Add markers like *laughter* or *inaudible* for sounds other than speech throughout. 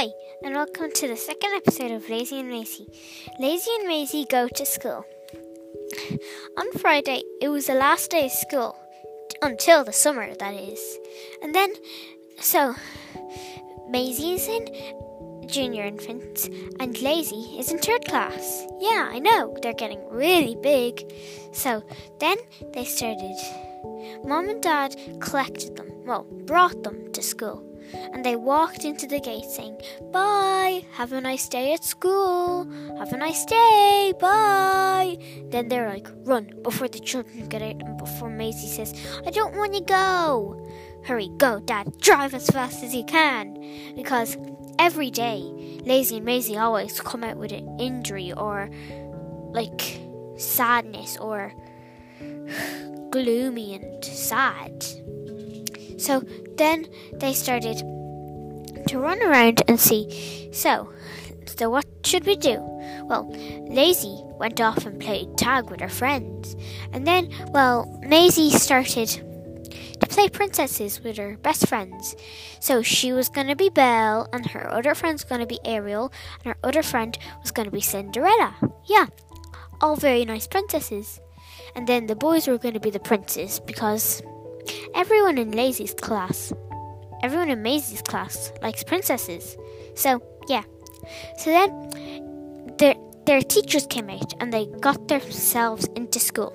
Hi, and welcome to the second episode of Lazy and Maisie. Lazy and Maisie go to school. On Friday, it was the last day of school, until the summer, that is. And then, so, Maisie is in junior infants, and Lazy is in third class. Yeah, I know, they're getting really big. So, then they started. Mom and Dad collected them, well, brought them to school and they walked into the gate saying, Bye, have a nice day at school, have a nice day, bye. Then they're like, Run before the children get out and before Maisie says, I don't want to go. Hurry, go, Dad, drive as fast as you can. Because every day, Lazy and Maisie always come out with an injury or like sadness or *sighs* gloomy and sad. So then they started to run around and see. So, so what should we do? Well, Lazy went off and played tag with her friends. And then, well, Maisie started to play princesses with her best friends. So she was going to be Belle, and her other friend's going to be Ariel, and her other friend was going to be Cinderella. Yeah, all very nice princesses. And then the boys were going to be the princes because Everyone in Lazy's class, everyone in Maisie's class likes princesses. So, yeah. So then their their teachers came out and they got themselves into school.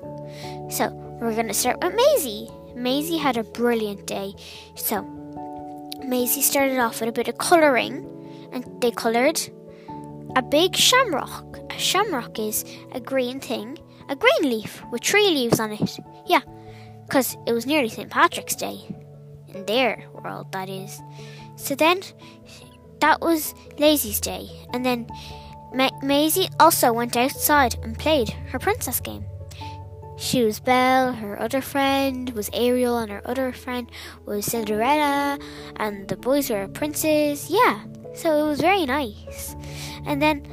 So, we're going to start with Maisie. Maisie had a brilliant day. So, Maisie started off with a bit of colouring and they coloured a big shamrock. A shamrock is a green thing, a green leaf with three leaves on it. Yeah, because it was nearly St. Patrick's Day. In their world, that is. So then, that was Lazy's day. And then Ma- Maisie also went outside and played her princess game. She was Belle, her other friend was Ariel, and her other friend was Cinderella, and the boys were princes. Yeah, so it was very nice. And then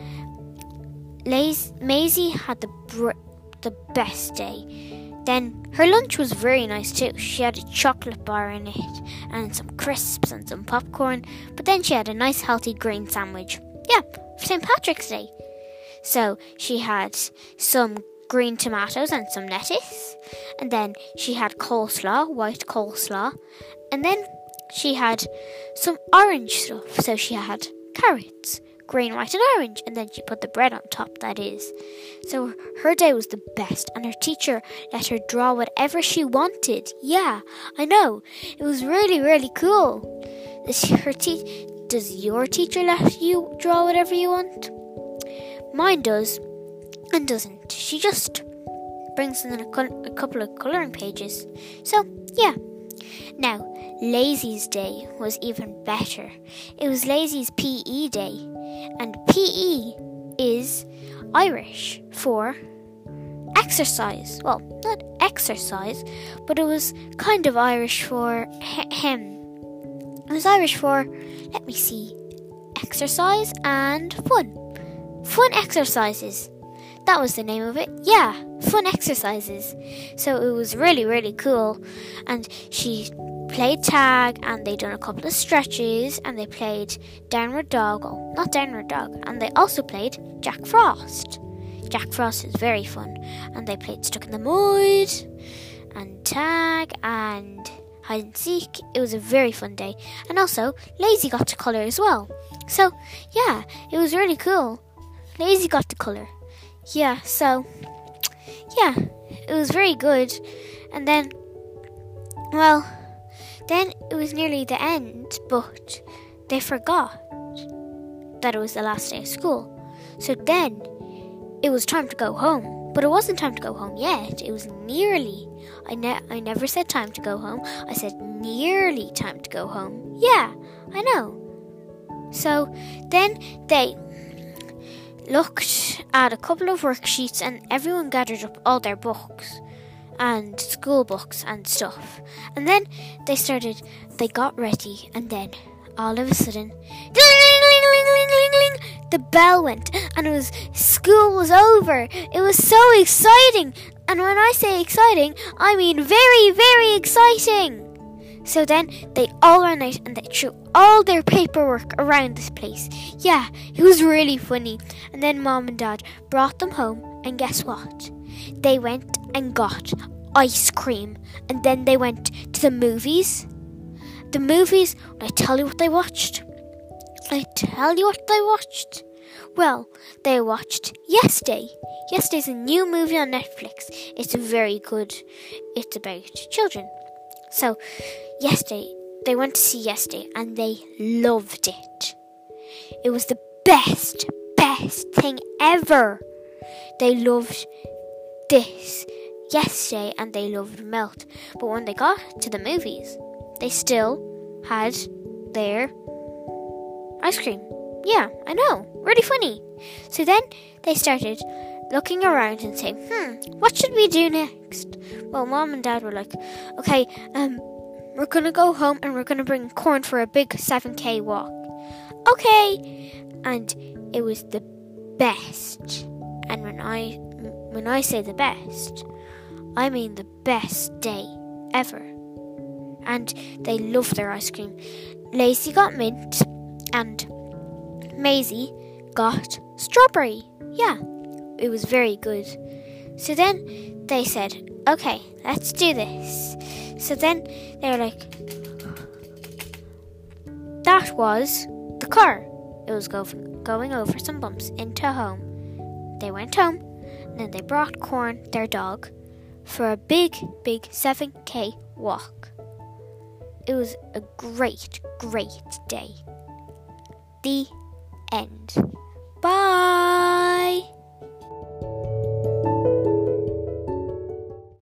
Lazy, Maisie had the br- the best day. Then her lunch was very nice too. She had a chocolate bar in it, and some crisps and some popcorn, but then she had a nice healthy green sandwich. Yeah, for St. Patrick's Day. So she had some green tomatoes and some lettuce, and then she had coleslaw, white coleslaw, and then she had some orange stuff. So she had carrots, green, white, and orange, and then she put the bread on top, that is. So her day was the best, and her teacher let her draw whatever she wanted. Yeah, I know. It was really, really cool. Does, her te- does your teacher let you draw whatever you want? Mine does, and doesn't. She just brings in a, col- a couple of colouring pages. So, yeah. Now, Lazy's day was even better. It was Lazy's PE day, and PE is Irish for exercise. Well, not exercise, but it was kind of Irish for him. It was Irish for, let me see, exercise and fun. Fun exercises. That was the name of it. Yeah, fun exercises. So it was really, really cool. And she played tag and they done a couple of stretches and they played downward dog, well, not downward dog, and they also played Jack Frost. Jack Frost is very fun. And they played stuck in the mud and tag and hide and seek. It was a very fun day. And also, Lazy got to colour as well. So, yeah, it was really cool. Lazy got to colour. Yeah, so, yeah, it was very good. And then, well, then it was nearly the end, but they forgot that it was the last day of school. So then it was time to go home. But it wasn't time to go home yet. It was nearly. I, ne- I never said time to go home. I said nearly time to go home. Yeah, I know. So then they looked at a couple of worksheets and everyone gathered up all their books and school books and stuff. And then they started, they got ready, and then all of a sudden, the bell went, and it was school was over. It was so exciting, and when I say exciting, I mean very, very exciting. So then they all ran out and they threw all their paperwork around this place. Yeah, it was really funny. And then mom and dad brought them home, and guess what? They went and got ice cream, and then they went to the movies. The movies, I tell you what they watched. I tell you what they watched. Well, they watched Yesterday. Yesterday's a new movie on Netflix. It's very good. It's about children. So, yesterday, they went to see yesterday and they loved it. It was the best, best thing ever. They loved this yesterday and they loved Melt. But when they got to the movies, they still had their ice cream. Yeah, I know. Really funny. So then they started looking around and saying, hmm, what should we do next? Well, mom and dad were like, okay, um, we're gonna go home and we're gonna bring corn for a big 7k walk. Okay! And it was the best. And when I when I say the best, I mean the best day ever. And they loved their ice cream. Lacey got mint and Maisie got strawberry. Yeah, it was very good. So then they said, okay, let's do this. So then they were like, that was the car. It was go- going over some bumps into home. They went home, and then they brought Corn, their dog, for a big, big 7k walk. It was a great, great day. The end. Bye.